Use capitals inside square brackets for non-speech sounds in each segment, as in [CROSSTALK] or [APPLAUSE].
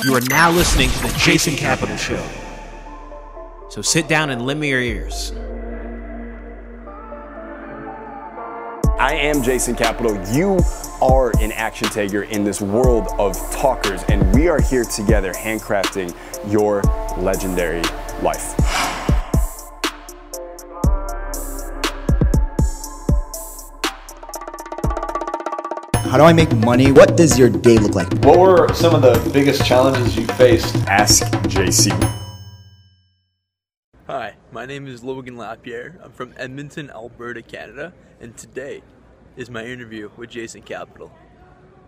You are now listening to the Jason Capital Show. So sit down and lend me your ears. I am Jason Capital. You are an action taker in this world of talkers, and we are here together handcrafting your legendary life. How do I make money? What does your day look like? What were some of the biggest challenges you faced? Ask JC. Hi, my name is Logan Lapierre. I'm from Edmonton, Alberta, Canada, and today is my interview with Jason Capital.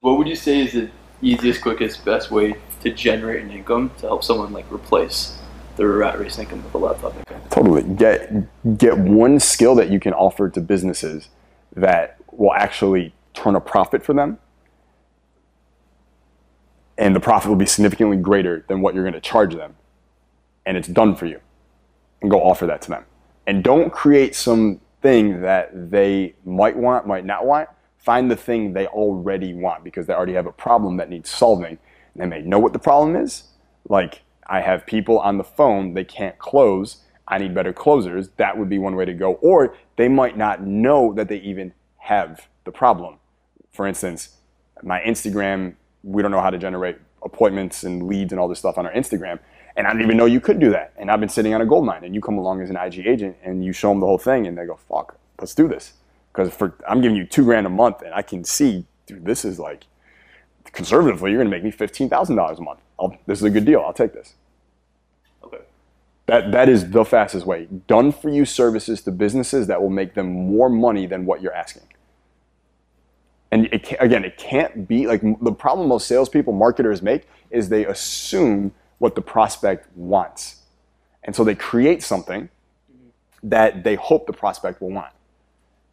What would you say is the easiest, quickest, best way to generate an income to help someone like replace their rat race income with a laptop income? Totally. Get get one skill that you can offer to businesses that will actually turn a profit for them. And the profit will be significantly greater than what you're going to charge them. And it's done for you. And go offer that to them. And don't create something that they might want, might not want. Find the thing they already want because they already have a problem that needs solving. And they may know what the problem is. Like, I have people on the phone, they can't close. I need better closers. That would be one way to go. Or they might not know that they even have the problem for instance, my Instagram, we don't know how to generate appointments and leads and all this stuff on our Instagram. And I didn't even know you could do that. And I've been sitting on a gold mine, and you come along as an IG agent, and you show them the whole thing, and they go, "Fuck, let's do this." Because for I'm giving you two grand a month, and I can see, dude, this is like conservatively, you're going to make me fifteen thousand dollars a month. I'll, this is a good deal. I'll take this. Okay. That that is the fastest way. Done for you services to businesses that will make them more money than what you're asking. And it again, it can't be like the problem most salespeople, marketers make is they assume what the prospect wants. And so they create something that they hope the prospect will want,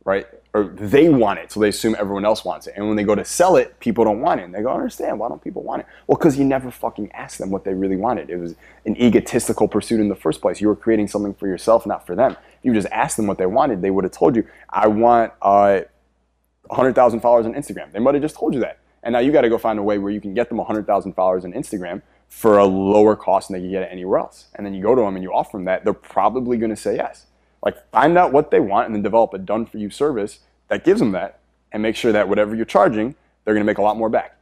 right? Or they want it, so they assume everyone else wants it. And when they go to sell it, people don't want it. And they go, I understand, why don't people want it? Well, because you never fucking asked them what they really wanted. It was an egotistical pursuit in the first place. You were creating something for yourself, not for them. If you just asked them what they wanted, they would have told you, I want uh, 100,000 followers on Instagram. They might have just told you that. And now you got to go find a way where you can get them 100,000 followers on Instagram for a lower cost than they can get it anywhere else. And then you go to them and you offer them that, they're probably going to say yes. Like find out what they want and then develop a done for you service that gives them that and make sure that whatever you're charging, they're going to make a lot more back.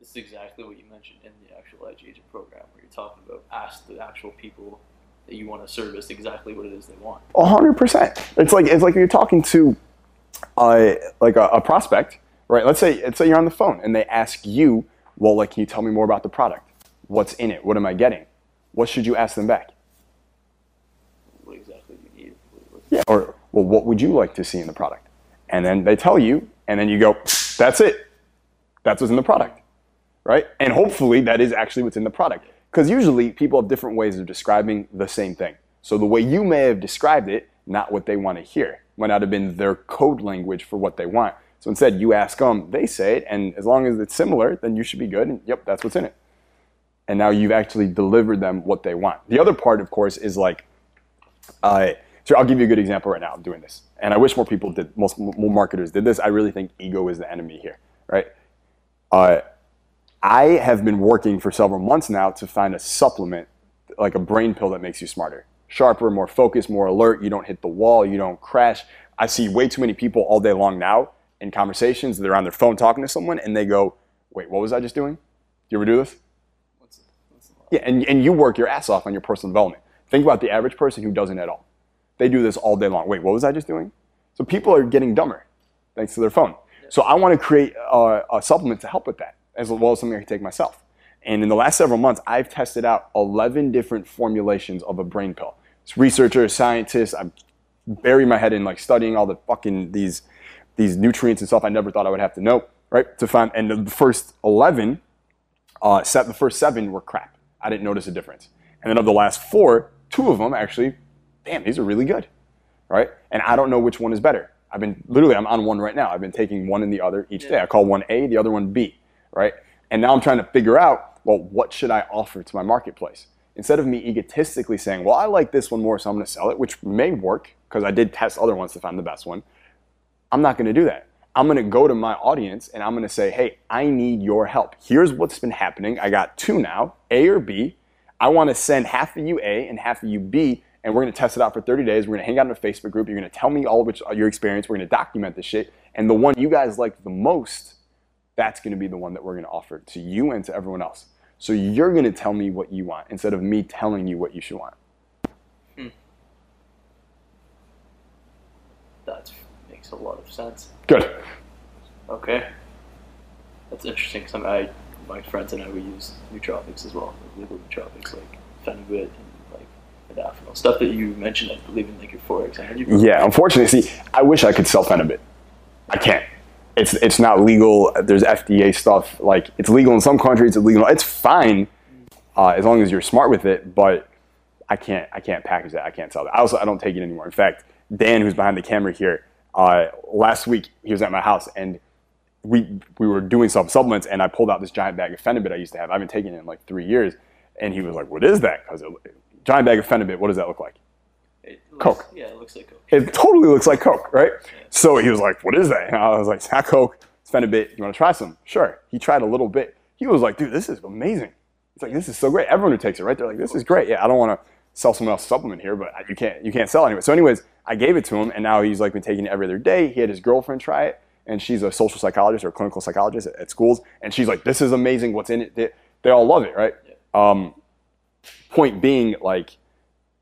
This is exactly what you mentioned in the actual IG Agent program where you're talking about ask the actual people that you want to service exactly what it is they want. 100%. It's like, it's like you're talking to uh, like a, a, prospect, right? Let's say, let's say you're on the phone and they ask you, well, like, can you tell me more about the product? What's in it? What am I getting? What should you ask them back? What exactly do you need? Yeah, or, well, what would you like to see in the product? And then they tell you, and then you go, that's it. That's what's in the product, right? And hopefully that is actually what's in the product. Because usually people have different ways of describing the same thing. So the way you may have described it, not what they want to hear might not have been their code language for what they want. So instead, you ask them, they say it, and as long as it's similar, then you should be good. And yep, that's what's in it. And now you've actually delivered them what they want. The other part, of course, is like, uh, so I'll give you a good example right now. I'm doing this, and I wish more people did, most more marketers did this. I really think ego is the enemy here, right? Uh, I have been working for several months now to find a supplement, like a brain pill that makes you smarter sharper, more focused, more alert. You don't hit the wall. You don't crash. I see way too many people all day long now in conversations. They're on their phone talking to someone and they go, wait, what was I just doing? Do you ever do this? What's, what's yeah, and, and you work your ass off on your personal development. Think about the average person who doesn't at all. They do this all day long. Wait, what was I just doing? So people are getting dumber thanks to their phone. So I want to create a, a supplement to help with that, as well as something I can take myself. And in the last several months, I've tested out 11 different formulations of a brain pill. It's researcher, scientist. I bury my head in like studying all the fucking these these nutrients and stuff I never thought I would have to know, right? To find and the first 11, uh, set, the first seven were crap. I didn't notice a difference. And then of the last four, two of them actually, damn, these are really good, right? And I don't know which one is better. I've been literally, I'm on one right now. I've been taking one and the other each day. I call one A, the other one B, right? And now I'm trying to figure out well, what should I offer to my marketplace? Instead of me egotistically saying, well, I like this one more, so I'm going to sell it, which may work because I did test other ones to find the best one. I'm not going to do that. I'm going to go to my audience and I'm going to say, hey, I need your help. Here's what's been happening. I got two now, A or B. I want to send half of you A and half of you B, and we're going to test it out for 30 days. We're going to hang out in a Facebook group. You're going to tell me all of your experience. We're going to document this shit. And the one you guys like the most, that's going to be the one that we're going to offer to you and to everyone else. So you're going to tell me what you want instead of me telling you what you should want. Hmm. That makes a lot of sense. Good. Okay. That's interesting because I, my friends and I, we use nootropics as well, legal nootropics like like modafinil. Stuff that you mentioned, I believe in like your Forex. Yeah, unfortunately, see, I wish I could sell Phenibut. I can't. It's it's not legal. There's FDA stuff. Like it's legal in some countries. It's illegal. It's fine uh, as long as you're smart with it. But I can't I can't package that. I can't sell that. I also I don't take it anymore. In fact, Dan, who's behind the camera here, uh, last week he was at my house and we we were doing some supplements and I pulled out this giant bag of Phenibut I used to have. I haven't taken it in like three years, and he was like, "What is that?" Because giant bag of Phenibut. What does that look like? It looks, Coke. Yeah, it looks like Coke. It totally looks like Coke, right? So he was like, "What is that?" And I was like, "It's not Coke. a bit. You want to try some?" Sure. He tried a little bit. He was like, "Dude, this is amazing." It's like this is so great. Everyone who takes it, right? They're like, "This is great." Yeah, I don't want to sell someone else's supplement here, but you can't you can't sell anyway. So, anyways, I gave it to him, and now he's like been taking it every other day. He had his girlfriend try it, and she's a social psychologist or clinical psychologist at, at schools, and she's like, "This is amazing. What's in it?" They, they all love it, right? Um, point being, like,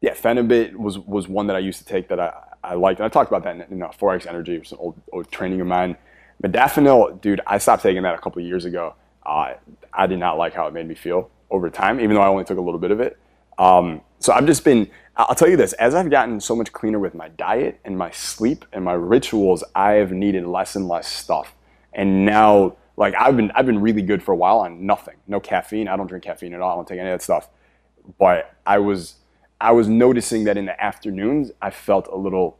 yeah, Phenibut was was one that I used to take that I, I liked. And I talked about that in, in uh, Forex Energy, an old, old training of mine. Modafinil, dude, I stopped taking that a couple years ago. Uh, I did not like how it made me feel over time, even though I only took a little bit of it. Um, so I've just been, I'll tell you this, as I've gotten so much cleaner with my diet and my sleep and my rituals, I have needed less and less stuff. And now, like I've been, I've been really good for a while on nothing, no caffeine. I don't drink caffeine at all. I don't take any of that stuff. But I was, I was noticing that in the afternoons, I felt a little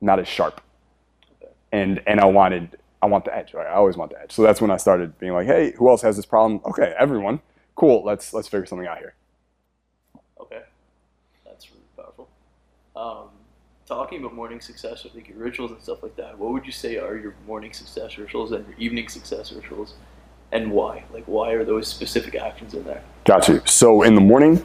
not as sharp. And and I wanted I want the edge, right? I always want the edge. So that's when I started being like, hey, who else has this problem? Okay, everyone. Cool, let's let's figure something out here. Okay, that's really powerful. Um, talking about morning success, like your rituals and stuff like that. What would you say are your morning success rituals and your evening success rituals, and why? Like, why are those specific actions in there? Got you. So in the morning,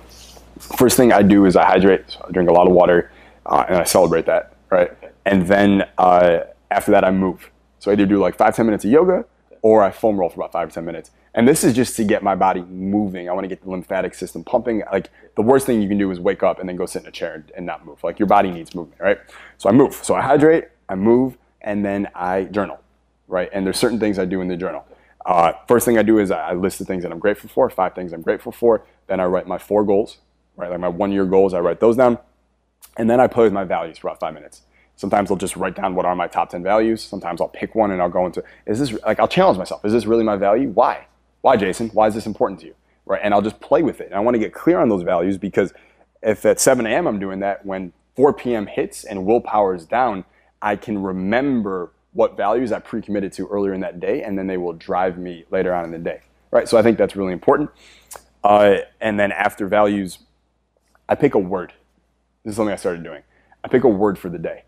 first thing I do is I hydrate. So I drink a lot of water, uh, and I celebrate that, right? And then uh, after that, I move. So I either do like five ten minutes of yoga, or I foam roll for about five or ten minutes. And this is just to get my body moving. I want to get the lymphatic system pumping. Like the worst thing you can do is wake up and then go sit in a chair and, and not move. Like your body needs movement, right? So I move. So I hydrate, I move, and then I journal, right? And there's certain things I do in the journal. Uh, first thing I do is I list the things that I'm grateful for, five things I'm grateful for. Then I write my four goals, right? Like my one year goals, I write those down. And then I play with my values for about five minutes. Sometimes I'll just write down what are my top 10 values. Sometimes I'll pick one and I'll go into, is this, like, I'll challenge myself. Is this really my value? Why? Why, Jason? Why is this important to you? Right? And I'll just play with it. And I want to get clear on those values because if at 7 a.m. I'm doing that, when 4 p.m. hits and willpower is down, I can remember what values I pre committed to earlier in that day, and then they will drive me later on in the day. Right? So I think that's really important. Uh, and then after values, I pick a word. This is something I started doing. I pick a word for the day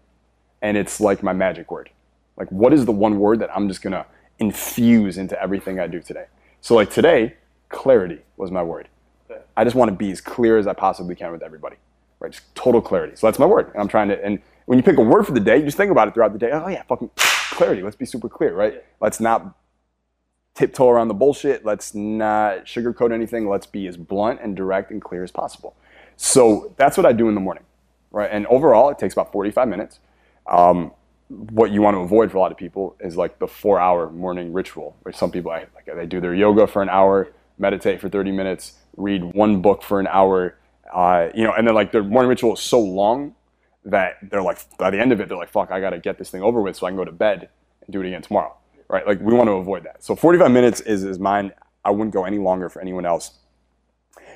and it's like my magic word. Like, what is the one word that I'm just gonna infuse into everything I do today? So, like today, clarity was my word. I just want to be as clear as I possibly can with everybody, right? Just total clarity. So that's my word, and I'm trying to. And when you pick a word for the day, you just think about it throughout the day. Oh yeah, fucking [SNIFFS] clarity. Let's be super clear, right? Let's not tiptoe around the bullshit. Let's not sugarcoat anything. Let's be as blunt and direct and clear as possible. So that's what I do in the morning, right? And overall, it takes about 45 minutes. Um, what you want to avoid for a lot of people is like the four-hour morning ritual, where some people like they do their yoga for an hour, meditate for 30 minutes, read one book for an hour, uh, you know, and then like their morning ritual is so long that they're like by the end of it they're like, fuck, I got to get this thing over with so I can go to bed and do it again tomorrow, right? Like we want to avoid that. So 45 minutes is is mine. I wouldn't go any longer for anyone else.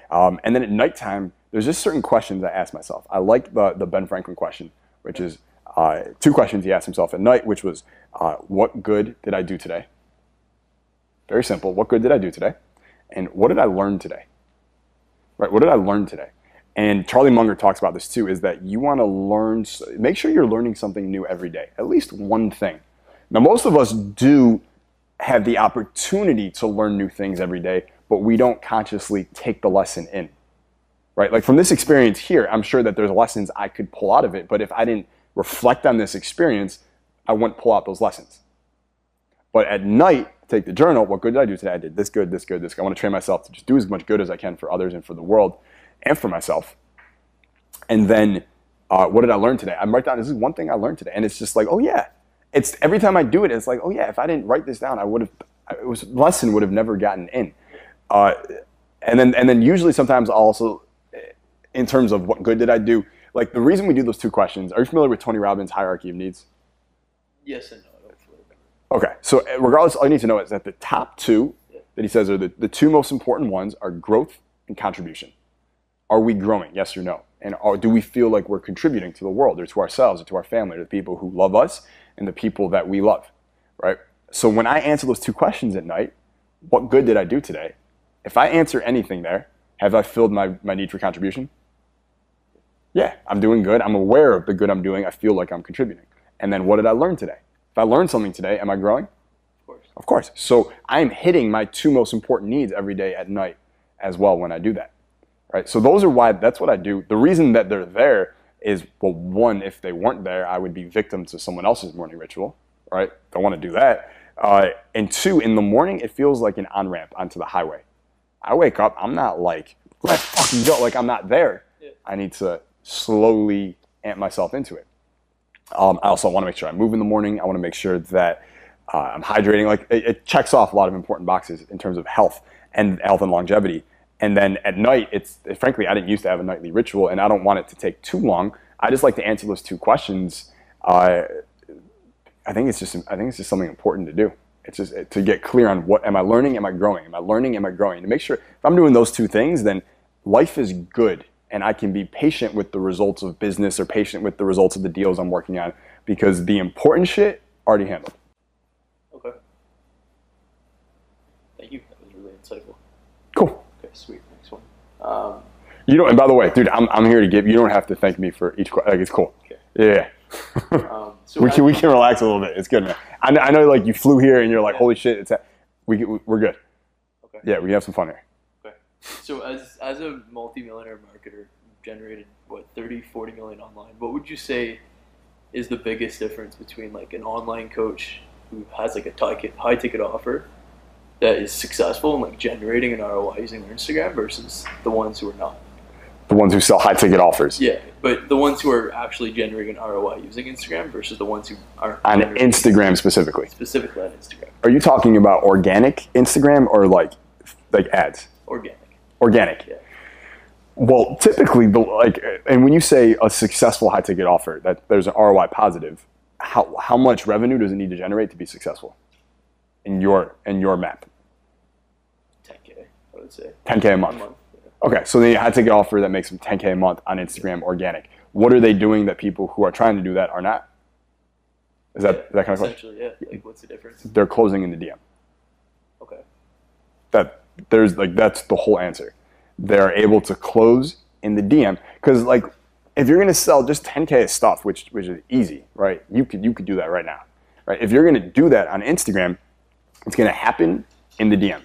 Um, and then at nighttime, there's just certain questions I ask myself. I like the the Ben Franklin question, which is uh, two questions he asked himself at night, which was, uh, what good did I do today? Very simple. What good did I do today? And what did I learn today? Right? What did I learn today? And Charlie Munger talks about this too, is that you want to learn, make sure you're learning something new every day, at least one thing. Now, most of us do have the opportunity to learn new things every day, but we don't consciously take the lesson in. Right? Like from this experience here, I'm sure that there's lessons I could pull out of it, but if I didn't reflect on this experience, I wouldn't pull out those lessons. But at night, take the journal. What good did I do today? I did this good, this good, this good. I want to train myself to just do as much good as I can for others and for the world and for myself. And then, uh, what did I learn today? I write down this is one thing I learned today, and it's just like, oh yeah. It's every time I do it, it's like, oh yeah. If I didn't write this down, I would have. It was lesson would have never gotten in. Uh, and then, and then usually sometimes I'll also, in terms of what good did I do, like the reason we do those two questions. Are you familiar with Tony Robbins' hierarchy of needs? Yes and no. I don't feel like- Okay, so uh, regardless, all you need to know is that the top two that he says are the, the two most important ones are growth and contribution. Are we growing? Yes or no? And are, do we feel like we're contributing to the world or to ourselves or to our family or the people who love us and the people that we love, right? So when I answer those two questions at night, what good did I do today? If I answer anything there, have I filled my, my need for contribution? Yeah, I'm doing good. I'm aware of the good I'm doing. I feel like I'm contributing. And then what did I learn today? If I learned something today, am I growing? Of course. Of course. So I'm hitting my two most important needs every day at night as well when I do that. Right? So those are why that's what I do. The reason that they're there is well, one, if they weren't there, I would be victim to someone else's morning ritual. Right? Don't want to do that. Uh, and two, in the morning, it feels like an on ramp onto the highway. I wake up, I'm not like, [LAUGHS] let's fucking go. Like I'm not there. I need to slowly amp myself into it. Um, I also want to make sure I move in the morning. I want to make sure that uh, I'm hydrating. Like it, it checks off a lot of important boxes in terms of health and health and longevity. And then at night, it's frankly I didn't used to have a nightly ritual, and I don't want it to take too long. I just like to answer those two questions. Uh, I think it's just I think it's just something important to do. It's just to get clear on what am I learning, am I growing, am I learning, am I growing. To make sure if I'm doing those two things, then life is good, and I can be patient with the results of business or patient with the results of the deals I'm working on because the important shit already handled. Okay. Thank you. That was really insightful. Cool. Okay, sweet. Next one. Um, You know, and by the way, dude, I'm, I'm here to give. You don't have to thank me for each. Like it's cool. Okay. Yeah. Um, [LAUGHS] so we can we can relax a little bit. It's good, man. I know, I know like you flew here and you're like, Yeah. holy shit, it's we we're good. Okay. Yeah, we can have some fun here. Okay. So as as a multi-millionaire marketer, generated what 30, 40 million online. What would you say is the biggest difference between like an online coach who has like a high high ticket offer that is successful and like generating an ROI using their Instagram versus the ones who are not? The ones who sell high ticket offers Yeah, but the ones who are actually generating an ROI using Instagram versus the ones who aren't on Instagram specifically. specifically on Instagram, Are you talking about organic Instagram or like like ads? organic. Organic. Yeah. Well, typically, the like, and when you say a successful high ticket offer, that there's an ROI positive. How how much revenue does it need to generate to be successful? In your in your map, 10k, I would say. 10k a A month. Okay, so then you had to get offer that makes them 10k a month on Instagram organic. What are they doing that people who are trying to do that are not? Is that Yeah, that kind of question? Essentially, yeah. Like, what's the difference? They're closing in the DM. Okay. That there's like that's the whole answer. They're able to close in the DM because like if you're gonna sell just 10k of stuff, which which is easy, right? You could you could do that right now, right? If you're gonna do that on Instagram, it's gonna happen in the DM.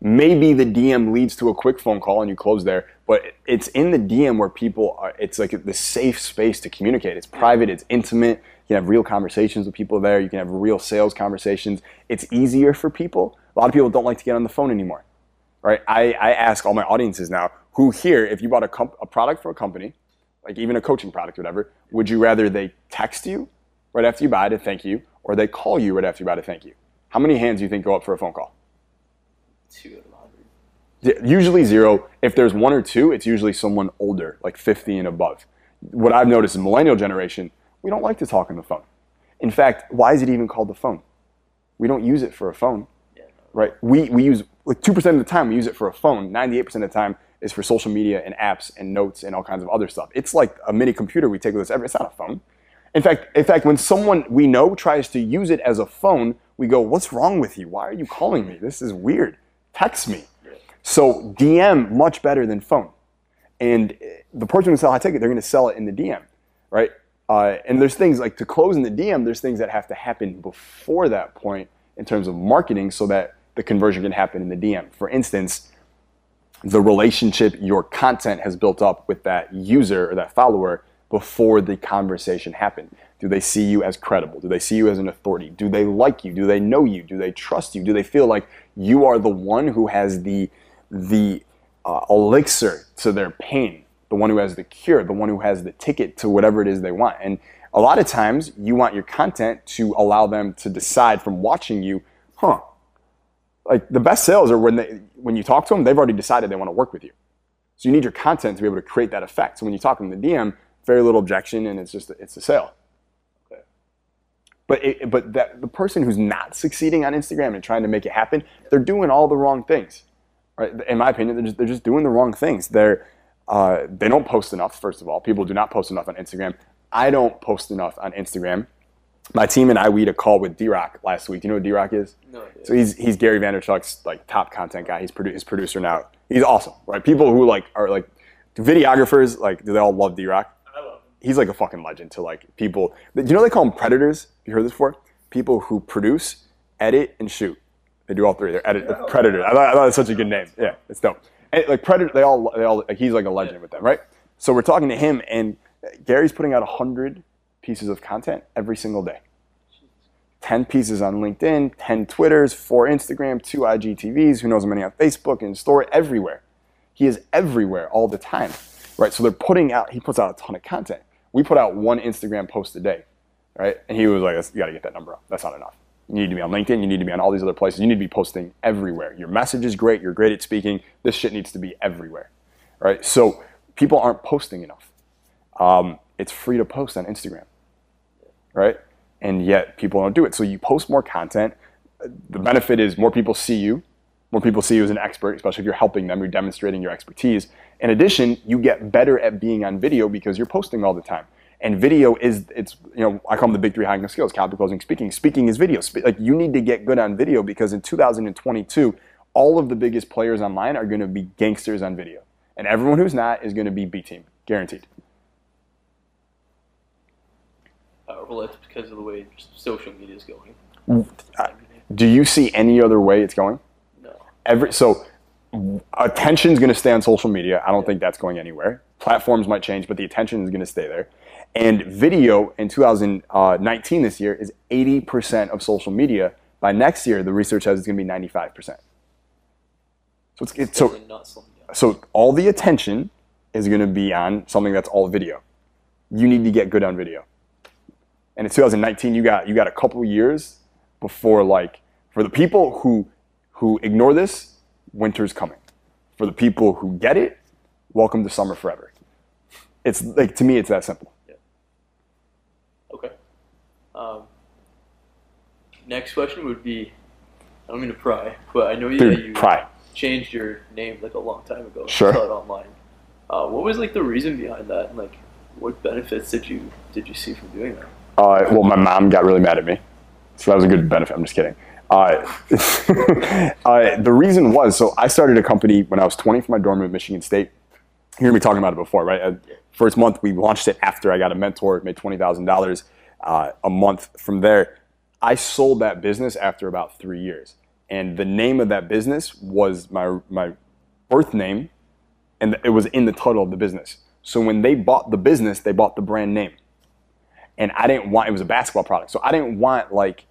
Maybe the DM leads to a quick phone call and you close there, but it's in the DM where people are. It's like the safe space to communicate. It's private. It's intimate. You can have real conversations with people there. You can have real sales conversations. It's easier for people. A lot of people don't like to get on the phone anymore, right? I, I ask all my audiences now, who here, if you bought a, comp- a product for a company, like even a coaching product, or whatever, would you rather they text you right after you buy to thank you, or they call you right after you buy to thank you? How many hands do you think go up for a phone call? Two out of hundred. Yeah, Usually zero. If there's one or two, it's usually someone older, like 50 and above. What I've noticed in millennial generation, we don't like to talk on the phone. In fact, why is it even called the phone? We don't use it for a phone, Yeah. no. right? We, we use like 2% of the time we use it for a phone. 98% of the time is for social media and apps and notes and all kinds of other stuff. It's like a mini computer we take with us every. It's not a phone. In fact, in fact, when someone we know tries to use it as a phone, we go, "What's wrong with you? Why are you calling me? This is weird. Text me." So DM much better than phone. And uh, the person who sell high ticket, they're going to sell it in the DM, right? Uh, and there's things like to close in the DM, there's things that have to happen before that point in terms of marketing so that the conversion can happen in the DM. For instance, the relationship your content has built up with that user or that follower before the conversation happened. Do they see you as credible? Do they see you as an authority? Do they like you? Do they know you? Do they trust you? Do they feel like you are the one who has the the uh, elixir to their pain, the one who has the cure, the one who has the ticket to whatever it is they want? And a lot of times, you want your content to allow them to decide from watching you, huh? Like the best sales are when they when you talk to them, they've already decided they want to work with you. So you need your content to be able to create that effect. So when you talk in the DM, very little objection, and it's just it's a sale. But it, but that the person who's not succeeding on Instagram and trying to make it happen, they're doing all the wrong things. Right? In my opinion, they're just, they're just doing the wrong things. They're uh, they don't post enough. First of all, people do not post enough on Instagram. I don't post enough on Instagram. My team and I we had a call with D Rock last week. Do you know what D Rock is? No. So he's he's Gary Vaynerchuk's like top content guy. He's produ- his producer now. He's awesome, right? People who like are like videographers, like do they all love D Rock? Him. he's like a fucking legend to like people. Do you know they call them preditors. You heard this before? People who produce, edit, and shoot. They do all three. They're edit oh. preditors. I thought, I thought it's such a good name. Yeah, it's dope. And, like preditor, they all they all like, he's like a legend with them, right? So we're talking to him, and Gary's putting out hundred pieces of content every single day. 10 pieces on LinkedIn, 10 Twitters, 4 Instagram, 2 IGTVs, who knows how many on Facebook and story everywhere. He is everywhere all the time, right? So they're putting out, he puts out a ton of content. We put out one Instagram post a day, right? And he was like, you gotta get that number up. That's not enough. You need to be on LinkedIn, you need to be on all these other places, you need to be posting everywhere. Your message is great, you're great at speaking, this shit needs to be everywhere, right? So people aren't posting enough. Um, it's free to post on Instagram, right? And yet people don't do it. So you post more content. The benefit is more people see you, more people see you as an expert, especially if you're helping them, you're demonstrating your expertise. In addition, you get better at being on video because you're posting all the time. And video is it's you know I call them the big three high skills: capital closing, speaking. Speaking is video. Spe- like you need to get good on video because in 2022, all of the biggest players online are going to be gangsters on video, and everyone who's not is going to be B team, guaranteed. Uh, well, that's because of the way social media is going. Do you see any other way it's going? Every so attention is going to stay on social media. I don't think that's going anywhere. Platforms might change, but the attention is going to stay there. And video in 2019 this year is 80% of social media. By next year, the research says it's going to be 95%. So it's, it's so Definitely not slowing down. so all the attention is going to be on something that's all video. You need to get good on video. And in 2019, you got you got a couple years before like for the people who who ignore this, winter's coming. For the people who get it, welcome to summer forever. It's like to me, it's that simple. Okay. Um, next question would be, I don't mean to pry, but I know you, that you pry. changed your name like a long time ago. Sure. I saw it online. Uh, what was like the reason behind that? And like, what benefits did you did you see from doing that? Uh, well, my mom got really mad at me, so that was a good benefit. I'm just kidding. Uh, [LAUGHS] the reason was so I started a company when I was 20 from my dorm at Michigan State. You heard me talking about it before, right? Uh, first month we launched it after I got a mentor, made twenty thousand dollars uh, a month. From there, I sold that business after about three years, and the name of that business was my my birth name, and it was in the title of the business. So when they bought the business, they bought the brand name and I didn't want it was a basketball product. So I didn't want like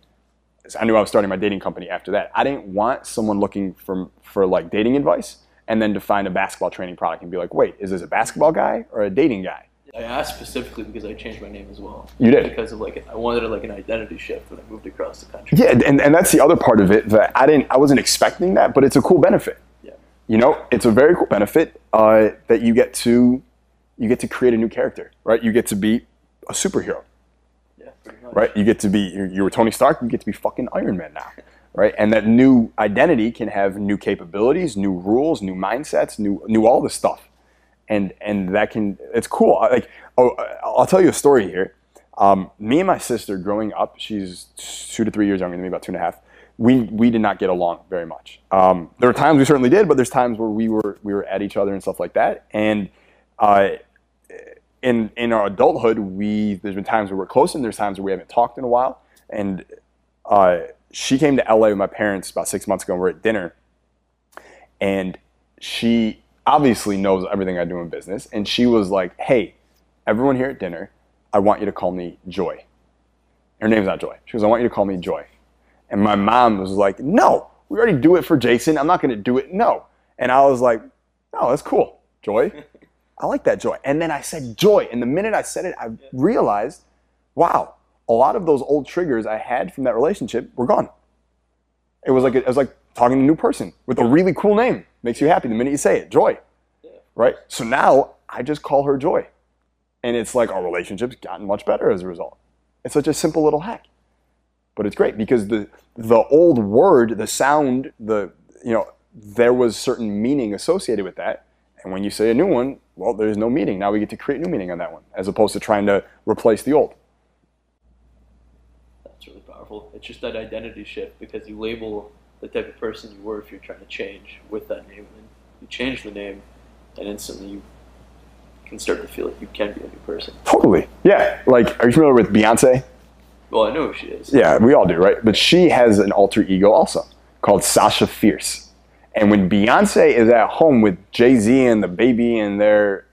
I knew I was starting my dating company after that. I didn't want someone looking for for like dating advice and then to find a basketball training product and be like, wait, is this a basketball guy or a dating guy? I asked specifically because I changed my name as well. You did? because of like I wanted like an identity shift when I moved across the country. Yeah, and, and that's the other part of it that I didn't I wasn't expecting that, but it's a cool benefit. Yeah. You know, it's a very cool benefit uh, that you get to you get to create a new character, right? You get to be a superhero. Right? You get to be you were Tony Stark, you get to be fucking Iron Man now, right? And that new identity can have new capabilities, new rules, new mindsets, new new all this stuff, and and that can it's cool. Like oh, I'll tell you a story here. Um, me and my sister growing up, she's two to three years younger than me, about two and a half. We we did not get along very much. Um, there were times we certainly did, but there's times where we were we were at each other and stuff like that, and. Uh, in in our adulthood, we there's been times where we're close and there's times where we haven't talked in a while. And uh, she came to LA with my parents about six months ago. and We're at dinner, and she obviously knows everything I do in business. And she was like, "Hey, everyone here at dinner, I want you to call me Joy." Her name's not Joy. She goes, "I want you to call me Joy." And my mom was like, "No, we already do it for Jason. I'm not going to do it. No." And I was like, "Oh, that's cool, Joy." I like that joy. And then I said joy. And the minute I said it, I realized, wow, a lot of those old triggers I had from that relationship were gone. It was like it was like talking to a new person with a really cool name. Makes you happy the minute you say it. Joy. Right? So now I just call her joy. And it's like our relationship's gotten much better as a result. It's such a simple little hack. But it's great because the the old word, the sound, the you know, there was certain meaning associated with that. And when you say a new one, well, there's no meaning. Now we get to create new meaning on that one, as opposed to trying to replace the old. That's really powerful. It's just that identity shift because you label the type of person you were if you're trying to change with that name. And you change the name, and instantly you can start to feel like you can be a new person. Totally. Yeah. Like, are you familiar with Beyonce? Well, I know who she is. Yeah, we all do, right? But she has an alter ego also called Sasha Fierce. And when Beyonce is at home with Jay Z and the baby and they're,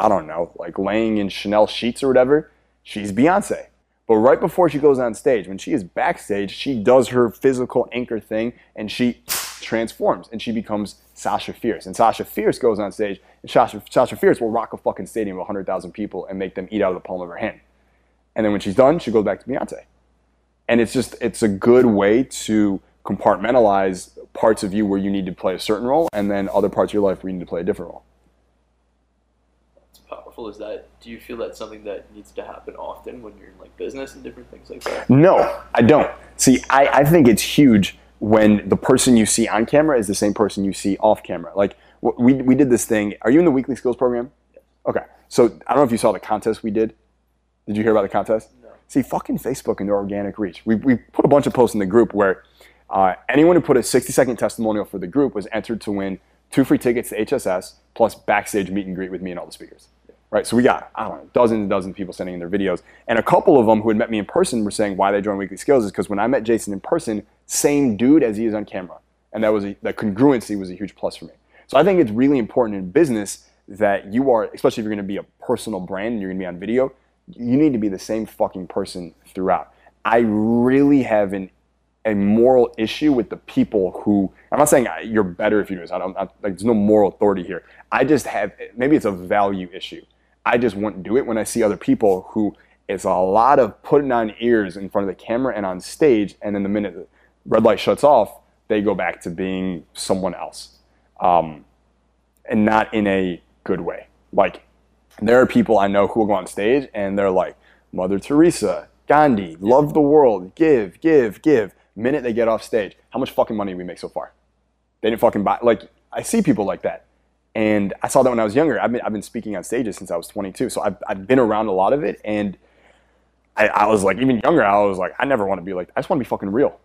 I don't know, like laying in Chanel sheets or whatever, she's Beyonce. But right before she goes on stage, when she is backstage, she does her physical anchor thing and she transforms and she becomes Sasha Fierce. And Sasha Fierce goes on stage and Sasha, Sasha Fierce will rock a fucking stadium of 100,000 people and make them eat out of the palm of her hand. And then when she's done, she goes back to Beyonce. And it's just, it's a good way to compartmentalize parts of you where you need to play a certain role and then other parts of your life where you need to play a different role. It's powerful. Is that? Do you feel that's something that needs to happen often when you're in like business and different things like that? No, I don't. See, I, I think it's huge when the person you see on camera is the same person you see off camera. Like, we, we did this thing. Are you in the weekly skills program? Okay. So I don't know if you saw the contest we did. Did you hear about the contest? No. See, fucking Facebook and their organic reach. We, we put a bunch of posts in the group where uh, anyone who put a 60 second testimonial for the group was entered to win two free tickets to HSS plus backstage meet and greet with me and all the speakers. Right, so we got I don't know dozens and dozens of people sending in their videos, and a couple of them who had met me in person were saying why they joined Weekly Skills is because when I met Jason in person, same dude as he is on camera, and that was a, that congruency was a huge plus for me. So I think it's really important in business that you are, especially if you're going to be a personal brand and you're going to be on video, you need to be the same fucking person throughout. I really have an a moral issue with the people who I'm not saying you're better if you do this. I don't I, like there's no moral authority here. I just have maybe it's a value issue. I just wouldn't do it when I see other people who it's a lot of putting on ears in front of the camera and on stage, and then the minute the red light shuts off, they go back to being someone else, um, and not in a good way. Like there are people I know who will go on stage and they're like Mother Teresa, Gandhi, love the world, give, give, give. Minute they get off stage, how much fucking money we make so far? They didn't fucking buy. Like I see people like that, and I saw that when I was younger. I've been I've been speaking on stages since I was 22, so I've I've been around a lot of it, and I, I was like even younger. I was like I never want to be like I just want to be fucking real.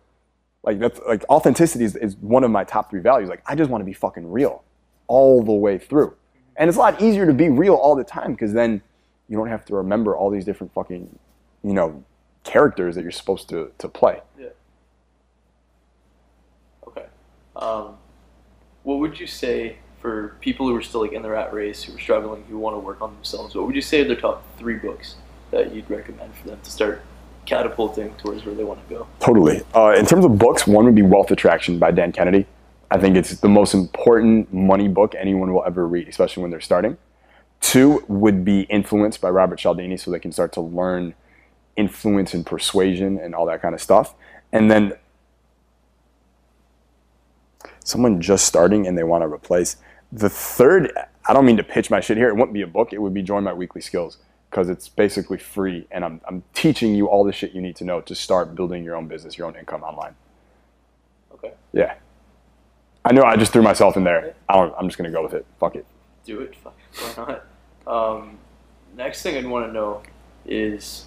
Like that's like authenticity is, is one of my top three values. Like I just want to be fucking real, all the way through, and it's a lot easier to be real all the time because then you don't have to remember all these different fucking you know characters that you're supposed to to play. Yeah. Um, what would you say for people who are still like in the rat race, who are struggling, who want to work on themselves? What would you say are their top three books that you'd recommend for them to start catapulting towards where they want to go? Totally. Uh, in terms of books, one would be Wealth Attraction by Dan Kennedy. I think it's the most important money book anyone will ever read, especially when they're starting. Two would be Influence by Robert Cialdini, so they can start to learn influence and persuasion and all that kind of stuff. And then someone just starting and they want to replace. The third, I don't mean to pitch my shit here, it wouldn't be a book, it would be Join My Weekly Skills because it's basically free and I'm, I'm teaching you all the shit you need to know to start building your own business, your own income online. Okay. Yeah. I know I just threw myself in there. I don't, I'm just going to go with it. Fuck it. Do it. Fuck, Why not? Um, next thing I'd want to know is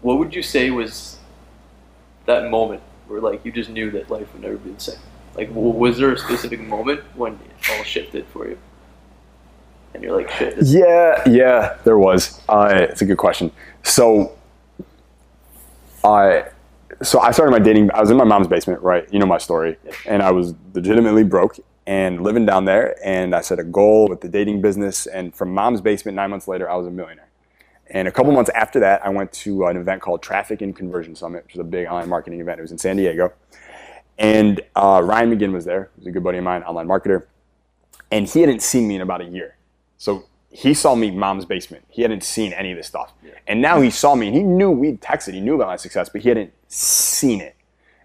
what would you say was that moment where like you just knew that life would never be the same? Like, w- was there a specific moment when it all shifted for you? and you're like, shit. Yeah, yeah, there was. Uh, it's a good question. So, I, so I started my dating. I was in my mom's basement, right? You know my story, and I was legitimately broke and living down there. And I set a goal with the dating business, and from mom's basement, nine months later, I was a millionaire. And a couple months after that, I went to an event called Traffic and Conversion Summit, which is a big online marketing event. It was in San Diego, and uh, Ryan McGinn was there. He was a good buddy of mine, online marketer, and he hadn't seen me in about a year. So he saw me mom's basement. He hadn't seen any of this stuff. And now he saw me and he knew we'd texted. He knew about my success, but he hadn't seen it.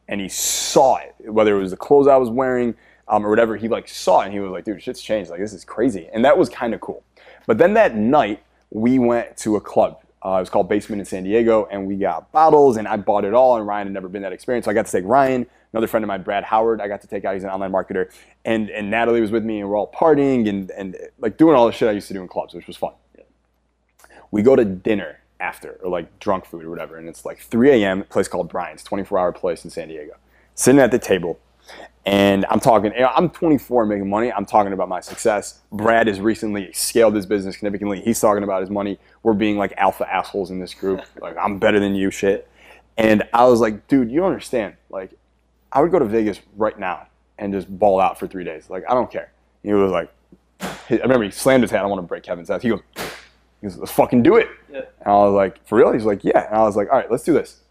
And he saw it, whether it was the clothes I was wearing um, or whatever. He like saw it and he was like, dude, shit's changed. Like, this is crazy. And that was kind of cool. But then that night, we went to a club. Uh, it was called Basement in San Diego, and we got bottles, and I bought it all. And Ryan had never been that experience, so I got to take Ryan, another friend of mine, Brad Howard. I got to take out. He's an online marketer, and and Natalie was with me, and we're all partying and and like doing all the shit I used to do in clubs, which was fun. We go to dinner after, or like drunk food or whatever, and it's like 3 a.m. Place called Brian's, 24-hour place in San Diego. Sitting at the table, and I'm talking, I'm 24 making money. I'm talking about my success. Brad has recently scaled his business significantly. He's talking about his money. We're being like alpha assholes in this group. Like, I'm better than you shit. And I was like, dude, you don't understand. Like, I would go to Vegas right now and just ball out for three days. Like, I don't care. He was like, I remember he slammed his hand. I want to break Kevin's ass. He goes, he goes, let's fucking do it. Yeah. And I was like, for real? He's like, yeah. And I was like, all right, let's do this.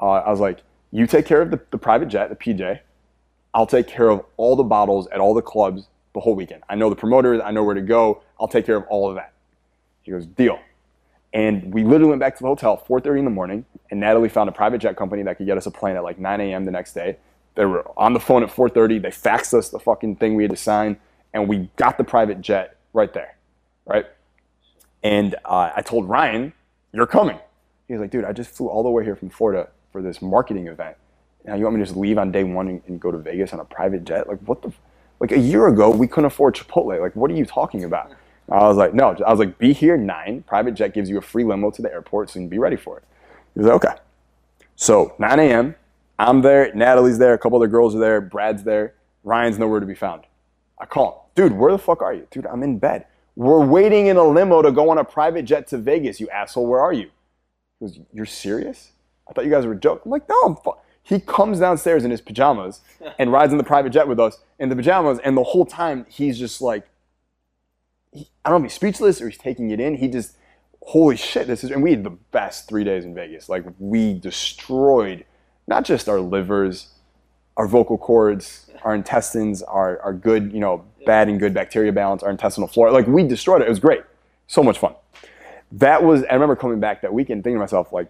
Uh, I was like, you take care of the, the private jet, the PJ. I'll take care of all the bottles at all the clubs the whole weekend. I know the promoters, I know where to go. I'll take care of all of that. He goes, deal. And we literally went back to the hotel 4:30 in the morning, and Natalie found a private jet company that could get us a plane at like 9 a.m. the next day. They were on the phone at 4:30. They faxed us the fucking thing we had to sign, and we got the private jet right there, right? And uh, I told Ryan, "You're coming." He was like, "Dude, I just flew all the way here from Florida for this marketing event. Now you want me to just leave on day one and, and go to Vegas on a private jet? Like what the? f- Like a year ago, we couldn't afford Chipotle. Like what are you talking about?" I was like, "No." I was like, "Be here nine. Private jet gives you a free limo to the airport, so you can be ready for it." He was like, "Okay." So 9 a.m. I'm there. Natalie's there. A couple other girls are there. Brad's there. Ryan's nowhere to be found. I call him, dude. Where the fuck are you, dude? I'm in bed. We're waiting in a limo to go on a private jet to Vegas. You asshole. Where are you? He goes, you're serious? I thought you guys were joking. I'm like, no. I'm fu-. He comes downstairs in his pajamas [LAUGHS] and rides in the private jet with us in the pajamas, and the whole time he's just like, he, I don't know if he's speechless or he's taking it in. He just, holy shit, this is, and we had the best three days in Vegas. Like, we destroyed not just our livers, our vocal cords, our intestines, our, our good, you know, bad and good bacteria balance, our intestinal flora. Like, we destroyed it. It was great. So much fun. That was, I remember coming back that weekend thinking to myself, like,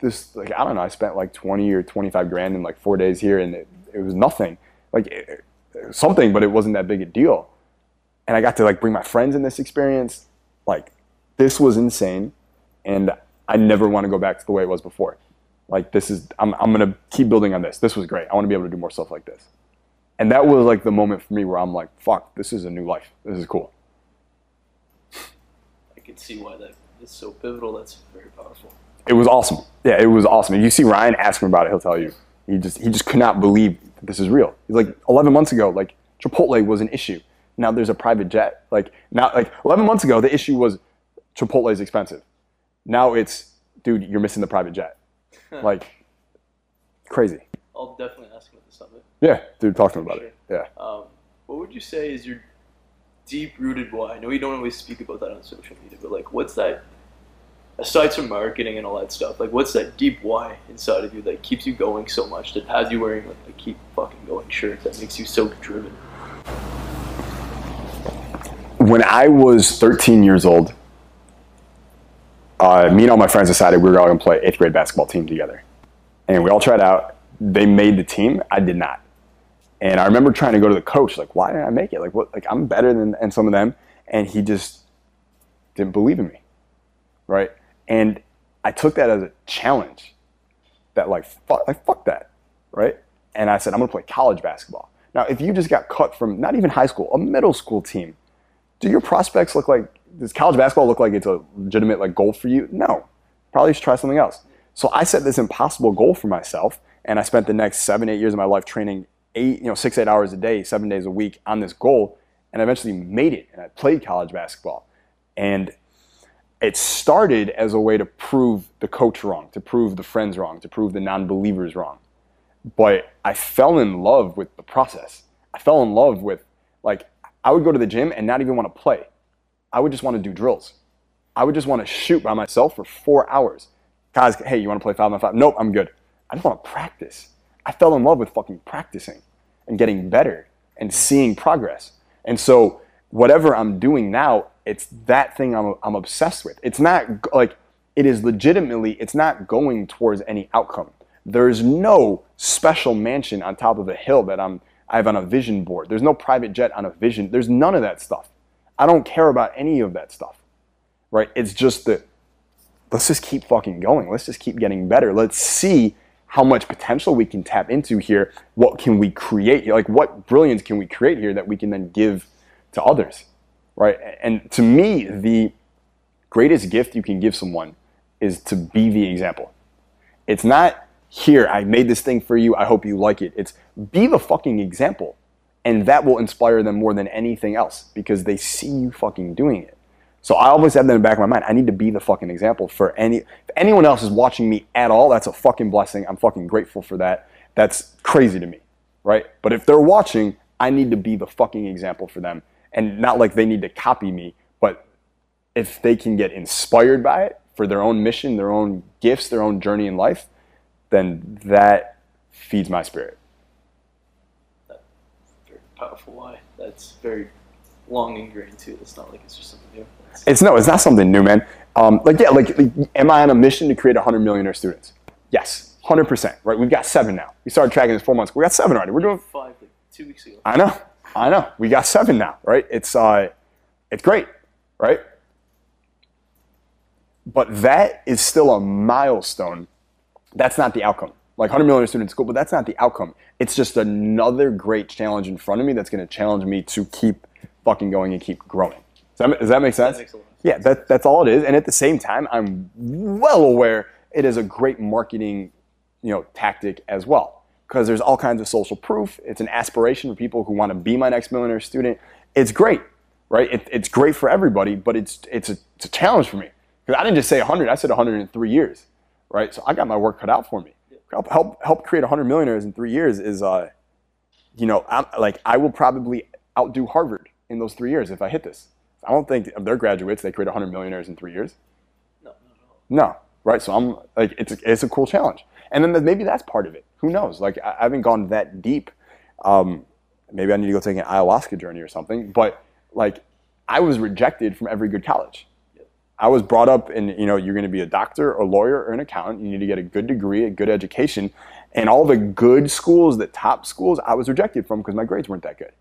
this, like, I don't know, I spent like 20 or 25 grand in like four days here, and it, it was nothing. Like, it, it was something, but it wasn't that big a deal and I got to like bring my friends in this experience. Like this was insane, and I never want to go back to the way it was before. Like this is I'm I'm gonna keep building on this. This was great. I want to be able to do more stuff like this. And that was like the moment for me where I'm like, fuck, this is a new life. This is cool. I can see why that is so pivotal. That's very powerful. It was awesome. Yeah, it was awesome. If you see Ryan ask him about it, he'll tell you. He just he just could not believe that this is real. He's like 11 months ago, like Chipotle was an issue. Now there's a private jet. Like now, like 11 months ago, the issue was Chipotle is expensive. Now it's, dude, you're missing the private jet. Like crazy. I'll definitely ask him at the summit. Yeah, dude, talk to him about it. Yeah. Um, what would you say is your deep-rooted why? I know you don't always speak about that on social media, but like, what's that? Aside from marketing and all that stuff, like, what's that deep why inside of you that keeps you going so much? That has you wearing like a keep fucking going shirt that makes you so driven? when I was 13 years old, uh, me and all my friends decided we were all going to play eighth grade basketball team together. And we all tried out. They made the team. I did not. And I remember trying to go to the coach, like, why didn't I make it? Like, what? Like, I'm better than, than some of them. And he just didn't believe in me. Right. And I took that as a challenge that, like, fuck, like, fuck that. Right. And I said, I'm to play college basketball. Now, if you just got cut from not even high school, a middle school team, do your prospects look like does college basketball look like it's a legitimate like goal for you no probably should try something else so i set this impossible goal for myself and i spent the next seven eight years of my life training eight you know six eight hours a day seven days a week on this goal and I eventually made it and I played college basketball. And it started as a way to prove the coach wrong, to prove the friends wrong, to prove the non believers wrong. But I fell in love with the process. I fell in love with, like, I would go to the gym and not even want to play. I would just want to do drills. I would just want to shoot by myself for four hours. Guys, hey, you want to play five on five? Nope, I'm good. I just want to practice. I fell in love with fucking practicing and getting better and seeing progress. And so, whatever I'm doing now, it's that thing I'm, I'm obsessed with. It's not like, it is legitimately, it's not going towards any outcome. There's no special mansion on top of a hill that I'm, I have on a vision board. There's no private jet on a vision. There's none of that stuff. I don't care about any of that stuff, right? It's just that let's just keep fucking going. Let's just keep getting better. Let's see how much potential we can tap into here. What can we create? Like, what brilliance can we create here that we can then give to others, right? And to me, the greatest gift you can give someone is to be the example. It's not here, I made this thing for you, I hope you like it. It's be the fucking example. And that will inspire them more than anything else because they see you fucking doing it. So I always have that in the back of my mind. I need to be the fucking example for any. If anyone else is watching me at all, that's a fucking blessing. I'm fucking grateful for that. That's crazy to me, right? But if they're watching, I need to be the fucking example for them, and not like they need to copy me, but if they can get inspired by it for their own mission, their own gifts, their own journey in life, then that feeds my spirit. That's very powerful why. That's very long ingrained too. It's not like it's just something new. It's, It's no, it's not something new, man. Um, like yeah, like, like, am I on a mission to create 100 millionaire students? Yes, 100 percent. Right? We've got seven now. We started tracking this four months. ago. We got seven already. We're doing. five, like two weeks ago. I know, I know. We got seven now. Right? It's uh, it's great, right? But that is still a milestone. That's not the outcome. Like 100 million students is cool, but that's not the outcome. It's just another great challenge in front of me that's going to challenge me to keep fucking going and keep growing. Does that, does that make sense? makes a lot of sense. Yeah, that, that's all it is. And at the same time, I'm well aware it is a great marketing, you know, tactic as well because there's all kinds of social proof. It's an aspiration for people who want to be my next millionaire student. It's great, right? It, it's great for everybody, but it's it's a, it's a challenge for me because I didn't just say 100. I said 103 years, right? So I got my work cut out for me. Help help help create 100 millionaires in three years is, uh, you know, I'm, like I will probably outdo Harvard in those three years if I hit this. I don't think of their graduates they create 100 millionaires in three years. No. No, right? So I'm like, it's a, it's a cool challenge, and then th- maybe that's part of it. Who knows? Like I, I haven't gone that deep. Um, maybe I need to go take an ayahuasca journey or something. But like, I was rejected from every good college. I was brought up in, you know, you're going to be a doctor, a lawyer, or an accountant. You need to get a good degree, a good education, and all the good schools, the top schools, I was rejected from because my grades weren't that good.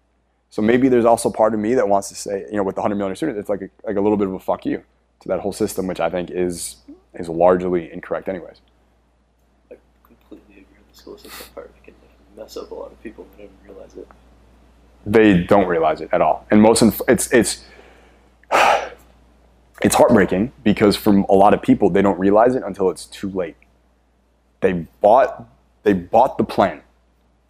So maybe there's also part of me that wants to say, you know, with the 100 million students, it's like a, like a little bit of a fuck you to that whole system, which I think is is largely incorrect, anyways. I completely agree with the school system part. It can mess up a lot of people that don't realize it. They don't realize it at all, and most inf- it's it's [SIGHS] it's heartbreaking because from a lot of people they don't realize it until it's too late. They bought they bought the plan,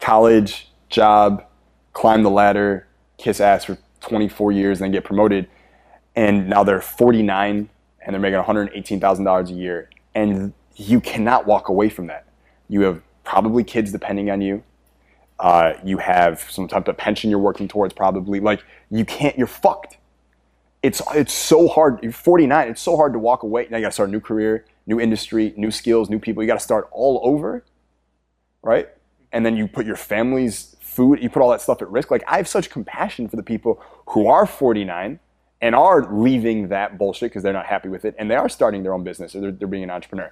college, job, climb the ladder, kiss ass for 24 years, and then get promoted, and now they're 49 and they're making $118,000 a year, and you cannot walk away from that. You have probably kids depending on you. Uh, you have some type of pension you're working towards, probably. Like you can't. You're fucked it's it's so hard. You're 49. It's so hard to walk away. Now you got to start a new career, new industry, new skills, new people. You got to start all over, right? And then you put your family's food, you put all that stuff at risk. Like I have such compassion for the people who are 49 and are leaving that bullshit because they're not happy with it, and they are starting their own business or they're, they're being an entrepreneur.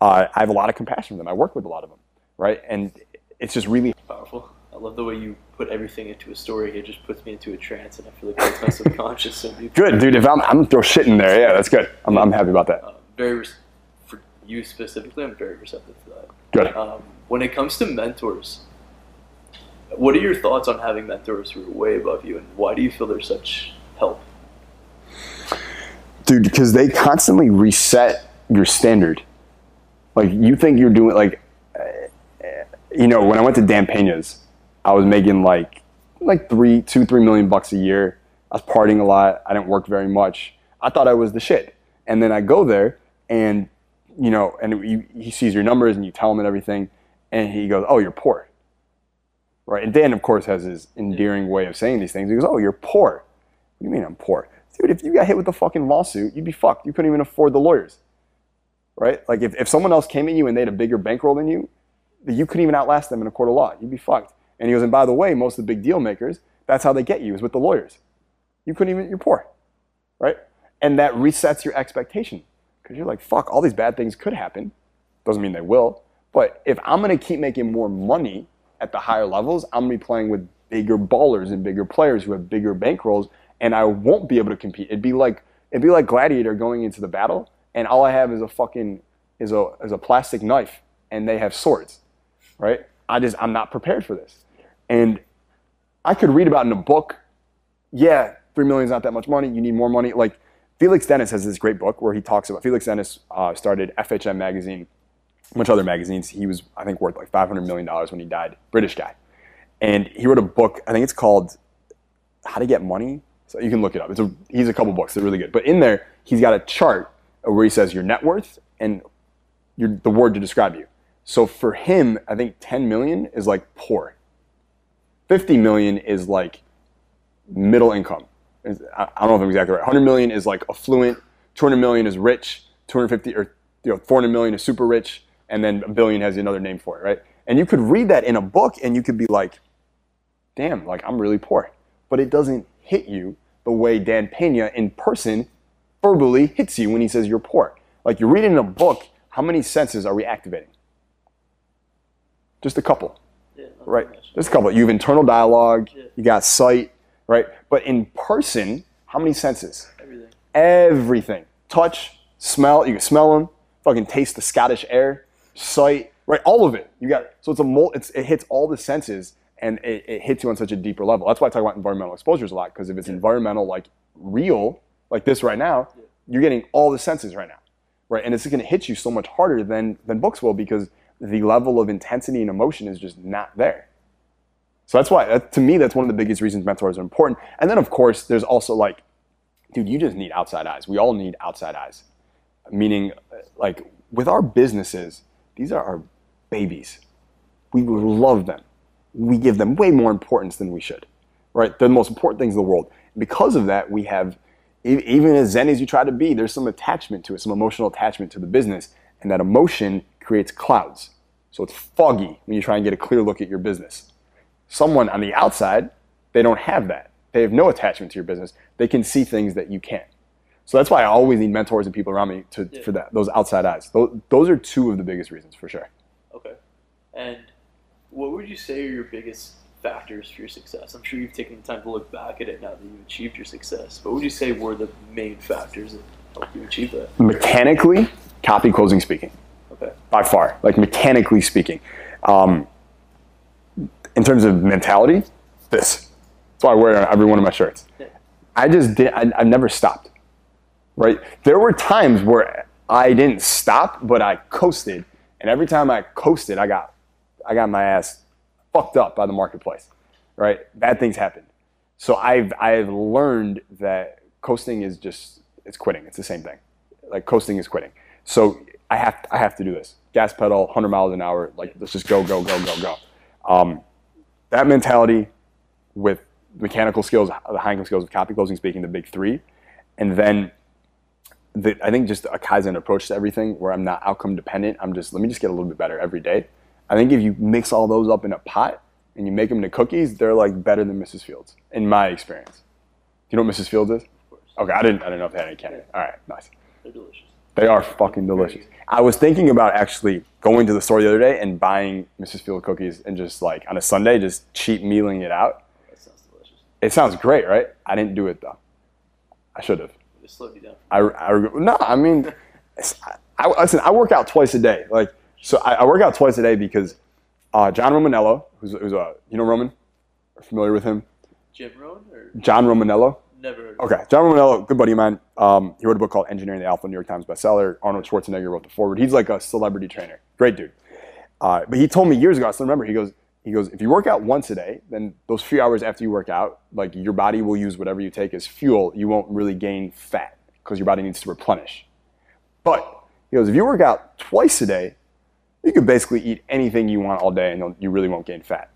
Uh, I have a lot of compassion for them. I work with a lot of them, right? And it's just really Powerful. I love the way you put everything into a story. It just puts me into a trance, and I feel like that's my subconscious. Be- good, dude. If I'm, I'm gonna throw shit in there, yeah, that's good. I'm, I'm happy about that. Uh, very res- for you specifically, I'm very receptive to that. Good. Um, when it comes to mentors, what are your thoughts on having mentors who are way above you, and why do you feel they're such help? dude because they constantly reset your standard like you think you're doing like uh, you know when i went to Dan Pena's i was making like like three two three million bucks a year I was partying a lot. I didn't work very much. I thought I was the shit. And then I go there, and you know, and you, he sees your numbers, and you tell him and everything, and he goes, "Oh, you're poor." Right. And Dan, of course, has his endearing way of saying these things. He goes, "Oh, you're poor." What do you mean I'm poor? Dude, if you got hit with a fucking lawsuit, you'd be fucked. You couldn't even afford the lawyers. Right? Like if, if someone else came at you and they had a bigger bankroll than you, you couldn't even outlast them in a court of law. You'd be fucked. And he goes, and by the way, most of the big deal makers, that's how they get you, is with the lawyers. You couldn't even, you're poor. Right? And that resets your expectation. Because you're like, fuck, all these bad things could happen. Doesn't mean they will. But if I'm gonna keep making more money at the higher levels, I'm gonna be playing with bigger ballers and bigger players who have bigger bankrolls, and I won't be able to compete. It'd be like it'd be like Gladiator going into the battle, and all I have is a fucking is a is a plastic knife, and they have swords, right? I just I'm not prepared for this, and I could read about in a book. Yeah, three million is not that much money. You need more money. Like Felix Dennis has this great book where he talks about Felix Dennis uh, started FHM magazine, a bunch of other magazines. He was I think worth like five hundred million dollars when he died. British guy, and he wrote a book. I think it's called How to Get Money. So you can look it up. It's a, he's a couple books. They're really good. But in there, he's got a chart where he says your net worth and your, the word to describe you. So for him, I think 10 million is like poor. 50 million is like middle income. I don't know if I'm exactly right. 100 million is like affluent. 200 million is rich. 250 or you know 400 million is super rich, and then a billion has another name for it, right? And you could read that in a book, and you could be like, "Damn, like I'm really poor," but it doesn't hit you the way Dan Pena in person verbally hits you when he says you're poor. Like you're reading a book, how many senses are we activating? Just a couple, Yeah, right? Just a couple. You have internal dialogue, Yeah. you got sight, right? But in person, how many senses? Everything. Everything. Touch, smell, you can smell them, fucking taste the Scottish air, sight, right? All of it. You got so it's a mul- it's, it hits all the senses and it, it hits you on such a deeper level. That's why I talk about environmental exposures a lot, because if it's environmental like real, like this right now, you're getting all the senses right now. Right? And it's gonna hit you so much harder than than books will because the level of intensity and emotion is just not there. So that's why, that, to me, that's one of the biggest reasons mentors are important. And then, of course, there's also like, dude, you just need outside eyes. We all need outside eyes. Meaning, like, with our businesses, these are our babies. We love them. We give them way more importance than we should, right? They're the most important things in the world. Because of that, we have, even as zen as you try to be, there's some attachment to it, some emotional attachment to the business. And that emotion creates clouds. So it's foggy when you try and get a clear look at your business someone on the outside, they don't have that. They have no attachment to your business. They can see things that you can't. So that's why I always need mentors and people around me to, for that, those outside eyes. Those, those are two of the biggest reasons for sure. Okay. And what would you say are your biggest factors for your success? I'm sure you've taken the time to look back at it now that you've achieved your success. But what would you say were the main factors that helped you achieve that? Mechanically, copy, closing, speaking, By far, like mechanically speaking. Um, in terms of mentality, this. That's why I wear it on every one of my shirts. I just did. I, I never stopped. Right? There were times where I didn't stop, but I coasted, and every time I coasted, I got, I got my ass fucked up by the marketplace. Right? Bad things happened. So I've I've learned that coasting is just it's quitting. It's the same thing. Like coasting is quitting. So I have I have to do this. Gas pedal, 100 miles an hour. Like let's just go go go go go. Um, that mentality with mechanical skills, the high income skills of copy closing, speaking, the big three, and then the, I think just a Kaizen approach to everything where I'm not outcome dependent. I'm just, let me just get a little bit better every day. I think if you mix all those up in a pot and you make them into cookies, they're like better than Mrs. Fields, in my experience. Do you know what Mrs. Fields is? Okay, I didn't, I didn't know if they had any candy. All right, nice. They're delicious. They are fucking delicious. I was thinking about actually going to the store the other day and buying Mrs. Field cookies and just like on a Sunday, just cheap mealing it out. That sounds delicious. It sounds great, right? I didn't do it though. I should have. It slowed you down. I, I no, I mean, I, I- listen. I work out twice a day. Like, so I, I work out twice a day because uh, John Romaniello, who's, who's a you know Roman, familiar with him? Jim Rohn or John Romaniello. Never heard Okay, John Romaniello, good buddy of mine. Um, he wrote a book called Engineering the Alpha, New York Times bestseller. Arnold Schwarzenegger wrote the foreword. He's like a celebrity trainer, great dude. Uh, but he told me years ago, I still remember. He goes, He goes, if you work out once a day, then those few hours after you work out, like your body will use whatever you take as fuel. You won't really gain fat because your body needs to replenish. But he goes, if you work out twice a day, you can basically eat anything you want all day and you really won't gain fat.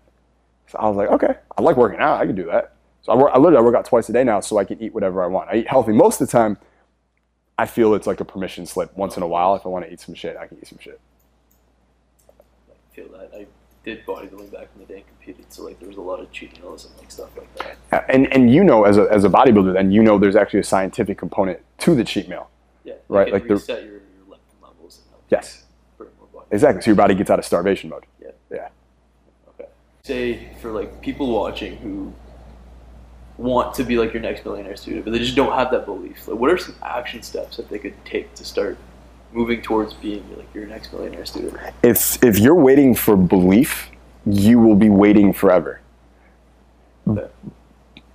So I was like, okay, I like working out. I can do that. So I, work, I literally I work out twice a day now so I can eat whatever I want. I eat healthy most of the time. I feel it's like a permission slip once in a while. If I want to eat some shit, I can eat some shit. I feel that I did bodybuilding back in the day and competed, so like there was a lot of cheat meals and like stuff like that. Uh, and, and you know, as a, as a bodybuilder, then you know there's actually a scientific component to the cheat meal. Yeah, Right, like the- your, your leptin levels Yes, exactly. So your body gets out of starvation mode. Yeah. Yeah. Okay. Say for like people watching who want to be like your next millionaire student, but they just don't have that belief. Like, what are some action steps that they could take to start moving towards being like your next millionaire student? If if you're waiting for belief, you will be waiting forever. Okay.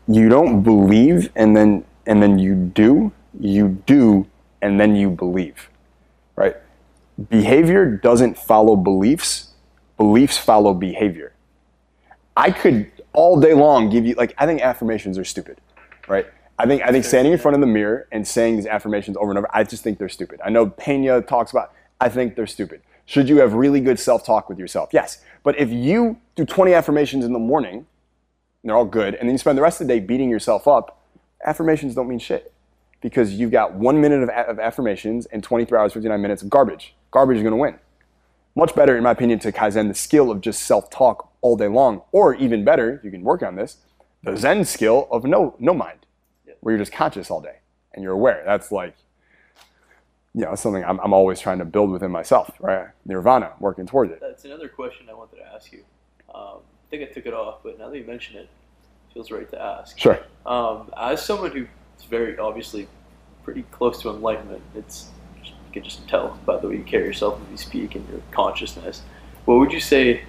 You don't believe and then and then you do, you do and then you believe. Right? Behavior doesn't follow beliefs. Beliefs follow behavior. I could all day long give you like I think affirmations are stupid, right? I think I think standing in front of the mirror and saying these affirmations over and over, I just think they're stupid. I know Pena talks about I think they're stupid. Should you have really good self-talk with yourself? Yes. But if you do 20 affirmations in the morning, and they're all good, and then you spend the rest of the day beating yourself up, affirmations don't mean shit. Because you've got one minute of, of affirmations and 23 hours, 59 minutes of garbage. Garbage is going to win much better, in my opinion, to Kaizen the skill of just self-talk all day long, or even better, you can work on this, the Zen skill of no no mind, where you're just conscious all day and you're aware. That's like, you know, something I'm, I'm always trying to build within myself, right? Nirvana, working towards it. That's another question I wanted to ask you. Um, I think I took it off, but now that you mention it, it feels right to ask. Sure. Um, as someone who's very obviously pretty close to enlightenment, it's you can just tell by the way you carry yourself when you speak and your consciousness. What would you say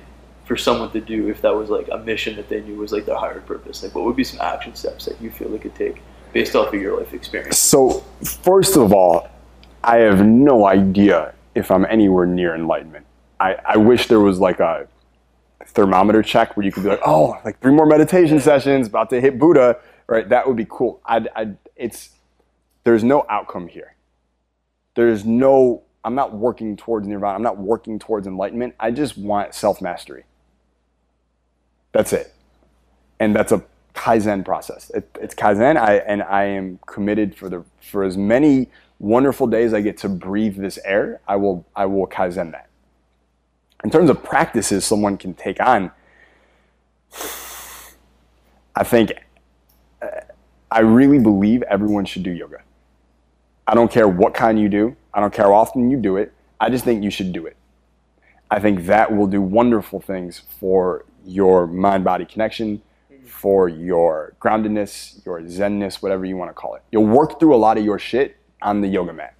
for someone to do if that was like a mission that they knew was like their higher purpose? Like, what would be some action steps that you feel they could take based off of your life experience? So, first of all, I have no idea if I'm anywhere near enlightenment. I, I wish there was like a thermometer check where you could be like, oh, like three more meditation sessions, about to hit Buddha, right? That would be cool. I'd, I'd, it's, there's no outcome here. There's no, I'm not working towards nirvana. I'm not working towards enlightenment. I just want self mastery. That's it. And that's a Kaizen process. It, it's Kaizen, I, and I am committed for the for as many wonderful days I get to breathe this air. I will I will Kaizen that. In terms of practices someone can take on, I think uh, I really believe everyone should do yoga. I don't care what kind you do. I don't care how often you do it. I just think you should do it. I think that will do wonderful things for your mind body connection, mm-hmm. for your groundedness, your zenness, whatever you want to call it. You'll work through a lot of your shit on the yoga mat.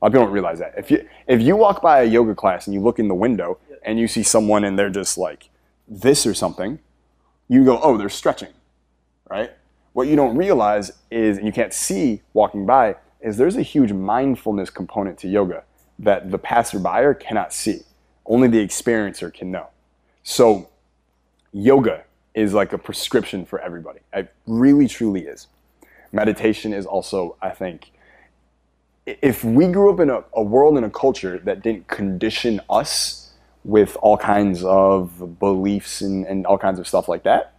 A lot of people don't realize that. If you if you walk by a yoga class and you look in the window and you see someone and they're just like this or something, you go, oh, they're stretching, right? What you don't realize is, and you can't see walking by, is there's a huge mindfulness component to yoga that the passerby cannot see. Only the experiencer can know. So, yoga is like a prescription for everybody. It really, truly is. Meditation is also, I think, if we grew up in a, a world and a culture that didn't condition us with all kinds of beliefs and, and all kinds of stuff like that,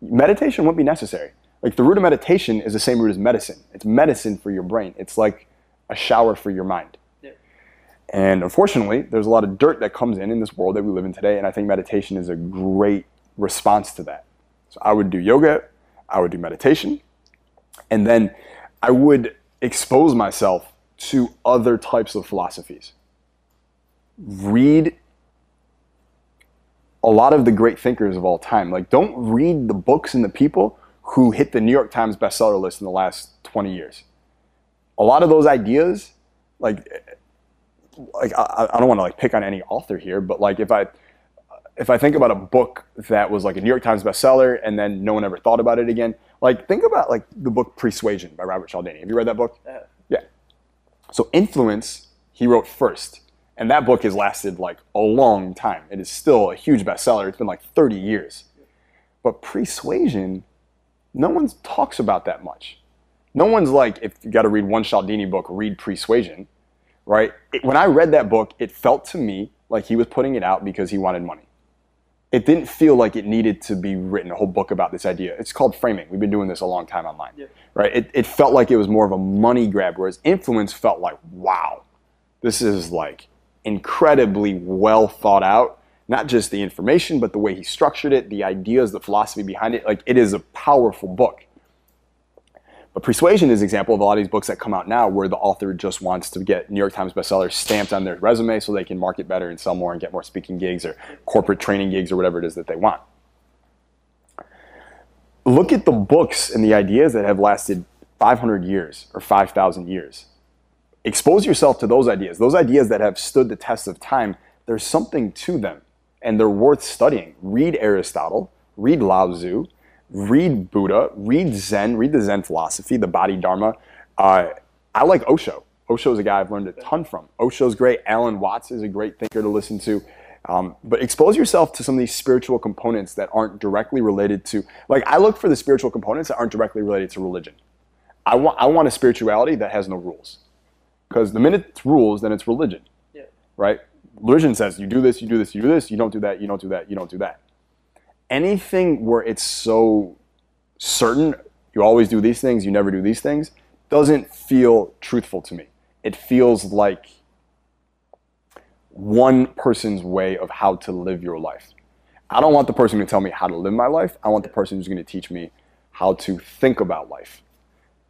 meditation wouldn't be necessary. Like the root of meditation is the same root as medicine. It's medicine for your brain. It's like a shower for your mind. Yeah. And unfortunately, there's a lot of dirt that comes in in this world that we live in today, and I think meditation is a great response to that. So I would do yoga, I would do meditation, and then I would expose myself to other types of philosophies. Read a lot of the great thinkers of all time. Like, don't read the books and the people who hit the New York Times bestseller list in the last 20 years. A lot of those ideas, like, like I, I don't want to like pick on any author here, but like if I if I think about a book that was like a New York Times bestseller and then no one ever thought about it again, like think about like the book Pre-Suasion by Robert Cialdini. Have you read that book? Yeah. Yeah. So influence he wrote first, And that book has lasted like a long time. It is still a huge bestseller. It's been like 30 years. But Pre-Suasion, no one talks about that much. No one's like, if you got to read one Cialdini book, read Pre-Suasion, right? It- when I read that book, it felt to me like he was putting it out because he wanted money. It didn't feel like it needed to be written a whole book about this idea. It's called framing. We've been doing this a long time online, right? It, it felt like it was more of a money grab, whereas influence felt like, wow, this is like incredibly well thought out. Not just the information, but the way he structured it, the ideas, the philosophy behind it. Like it is a powerful book. Pre-Suasion is an example of a lot of these books that come out now where the author just wants to get New York Times bestsellers stamped on their resume so they can market better and sell more and get more speaking gigs or corporate training gigs or whatever it is that they want. Look at the books and the ideas that have lasted 500 years or 5,000 years. Expose yourself to those ideas. Those ideas that have stood the test of time, there's something to them and they're worth studying. Read Aristotle, read Lao Tzu, read Buddha, read Zen, read the Zen philosophy, the Bodhidharma. Uh, I like Osho. Osho is a guy I've learned a ton from. Osho's great. Alan Watts is a great thinker to listen to. Um, but expose yourself to some of these spiritual components that aren't directly related to, like, I look for the spiritual components that aren't directly related to religion. I want, I want a spirituality that has no rules. Because the minute it's rules, then it's religion. Yeah. Right? Religion says you do this, you do this, you do this, you don't do that, you don't do that, you don't do that. Anything where it's so certain, you always do these things, you never do these things, doesn't feel truthful to me. It feels like one person's way of how to live your life. I don't want the person to tell me how to live my life. I want the person who's going to teach me how to think about life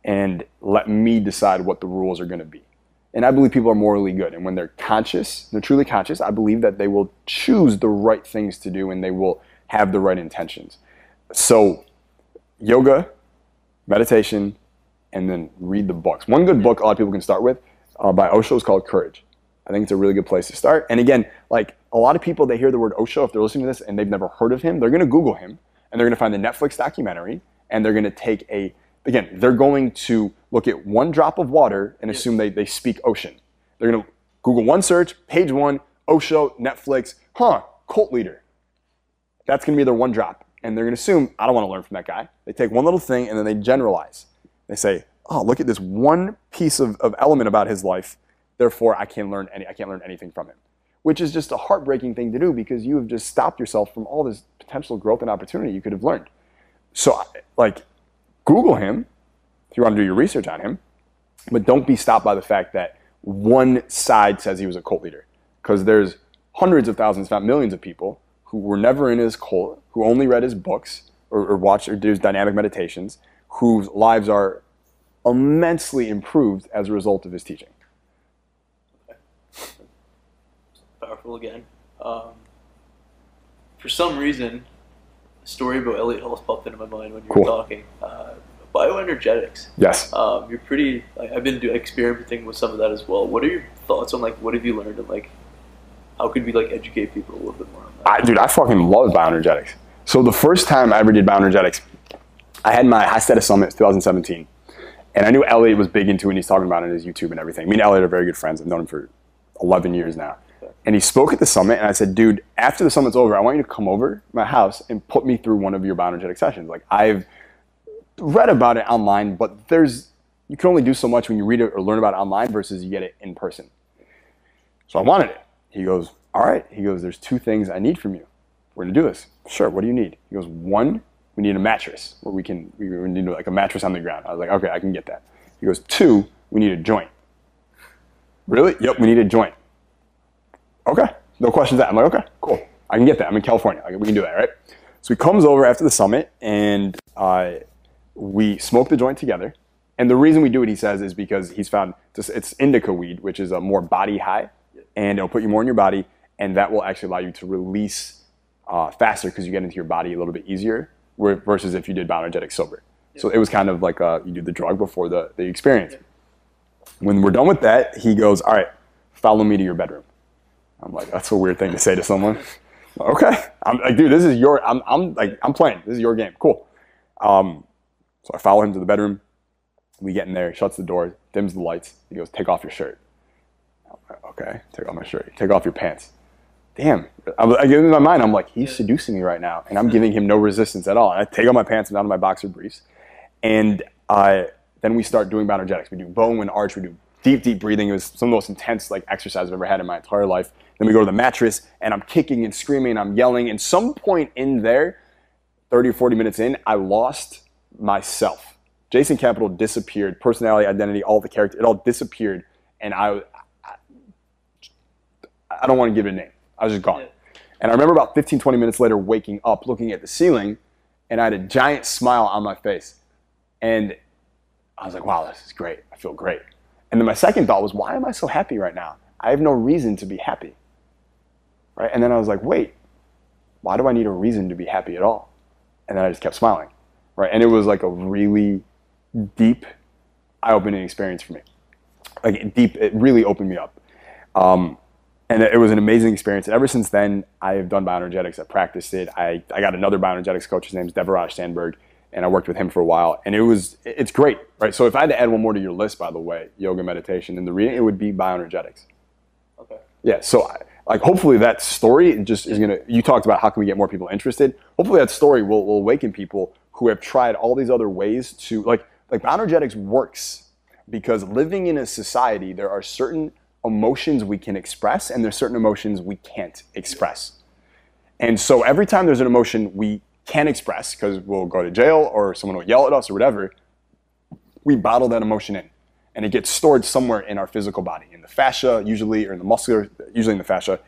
and let me decide what the rules are going to be. And I believe people are morally good. And when they're conscious, they're truly conscious, I believe that they will choose the right things to do and they will have the right intentions. So, yoga, meditation, and then read the books. One good book a lot of people can start with uh, by Osho is called Courage. I think it's a really good place to start. And again, like a lot of people, they hear the word Osho if they're listening to this and they've never heard of him, they're going to Google him and they're going to find the Netflix documentary and they're going to take a, again, they're going to look at one drop of water and assume they, they speak ocean. They're going to Google one search, page one, Osho, Netflix, huh, cult leader. That's going to be their one drop. And they're going to assume, I don't want to learn from that guy. They take one little thing and then they generalize. They say, oh, look at this one piece of, of element about his life. Therefore, I can't learn any, I can't learn anything from him. Which is just a heartbreaking thing to do because you have just stopped yourself from all this potential growth and opportunity you could have learned. So, like, Google him if you want to do your research on him, but don't be stopped by the fact that one side says he was a cult leader. Because there's hundreds of thousands, if not millions of people who were never in his cult, who only read his books or, or watched or did his dynamic meditations, whose lives are immensely improved as a result of his teaching. Powerful again. Um, for some reason, a story about Elliot Hulse popped into my mind when you Cool. were talking. Uh, bioenergetics. Yes. Um, you're pretty. Like, I've been do, experimenting with some of that as well. What are your thoughts on like what have you learned and like how could we like educate people a little bit more? I, dude, I fucking love bioenergetics. So the first time I ever did bioenergetics, I had my High Status Summit 2017. And I knew Elliot was big into it and he's talking about it on his YouTube and everything. Me and Elliot are very good friends. I've known him for 11 years now. And he spoke at the summit and I said, dude, after the summit's over, I want you to come over to my house and put me through one of your bioenergetic sessions. Like I've read about it online, but there's you can only do so much when you read it or learn about it online versus you get it in person. So I wanted it. He goes, All right. He goes, There's two things I need from you. We're gonna do this. Sure, what do you need? He goes, One, we need a mattress where we can we need like a mattress on the ground. I was like, okay, I can get that. He goes, two, we need a joint. Really? Yep, we need a joint. Okay. No questions. I'm like, okay, cool. I can get that. I'm in California. We can do that, right? So he comes over after the summit and uh, we smoke the joint together. And the reason we do it, he says, is because he's found it's indica weed, which is a more body high, and it'll put you more in your body, and that will actually allow you to release uh, faster because you get into your body a little bit easier, versus if you did bioenergetic sober. So it was kind of like uh, you do the drug before the, the experience. When we're done with that, he goes, "All right, follow me to your bedroom." I'm like, "That's a weird thing to say to someone." [LAUGHS] okay, I'm like, "Dude, this is your. I'm, I'm like, I'm playing. This is your game. Cool." Um, so I follow him to the bedroom. We get in there. He shuts the door, dims the lights. He goes, "Take off your shirt." Okay, take off my shirt. Take off your pants. Damn. I, I, in my mind, I'm like, he's seducing me right now, and I'm [LAUGHS] giving him no resistance at all. And I take off my pants and down to my boxer briefs, and uh, then we start doing bioenergetics. We do bow and arch. We do deep, deep breathing. It was some of the most intense like exercise I've ever had in my entire life. Then we go to the mattress, and I'm kicking and screaming, and I'm yelling. And some point in there, 30 or 40 minutes in, I lost myself. Jason Capital disappeared. Personality, identity, all the character, it all disappeared, and I, I, don't want to give it a name. I was just gone. And I remember about 15, 20 minutes later waking up, looking at the ceiling, and I had a giant smile on my face. And I was like, wow, this is great. I feel great. And then my second thought was, why am I so happy right now? I have no reason to be happy. Right? And then I was like, wait, why do I need a reason to be happy at all? And then I just kept smiling. Right? And it was like a really deep, eye opening experience for me. Like deep, it really opened me up. Um, and it was an amazing experience. And ever since then, I have done bioenergetics. I practiced it. I, I got another bioenergetics coach. His name is Devaraj Sandberg, and I worked with him for a while. And it was it's great, right? So if I had to add one more to your list, by the way, yoga, meditation, and the reading, it would be bioenergetics. Okay. Yeah. So like hopefully that story just is gonna. You talked about how can we get more people interested. Hopefully that story will, will awaken people who have tried all these other ways to like like bioenergetics works because living in a society there are certain emotions we can express and there's certain emotions we can't express. And so every time there's an emotion we can't express because we'll go to jail or someone will yell at us or whatever, we bottle that emotion in. And it gets stored somewhere in our physical body, in the fascia usually, or in the muscular, usually in the fascia.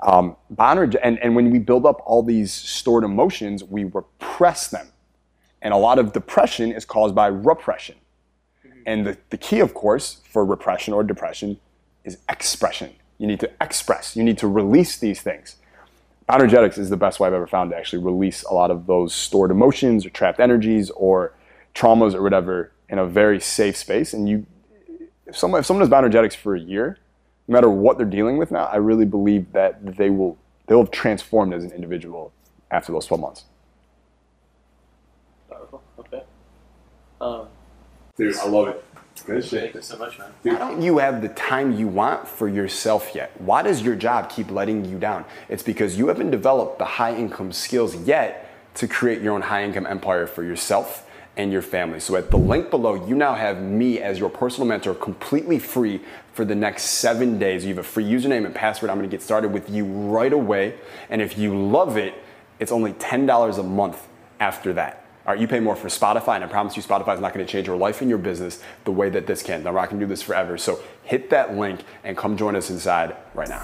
Um, and, and when we build up all these stored emotions, we repress them. And a lot of depression is caused by repression. And the, the key, of course, for repression or depression is expression. You need to express, you need to release these things. Energetics is the best way I've ever found to actually release a lot of those stored emotions or trapped energies or traumas or whatever in a very safe space. And you, if someone, if someone does bioenergetics for a year, no matter what they're dealing with now, I really believe that they will they'll have transformed as an individual after those 12 months. Powerful. Okay. Um, Dude, I love it. Thank you so much, man. Why don't you have the time you want for yourself yet? Why does your job keep letting you down? It's because you haven't developed the high income skills yet to create your own high income empire for yourself and your family. So at the link below, you now have me as your personal mentor completely free for the next seven days. You have a free username and password. I'm gonna get started with you right away. And if you love it, it's only $10 a month after that. All right, you pay more for Spotify, and I promise you, Spotify is not going to change your life and your business the way that this can. Not going to do this forever. So hit that link and come join us inside right now.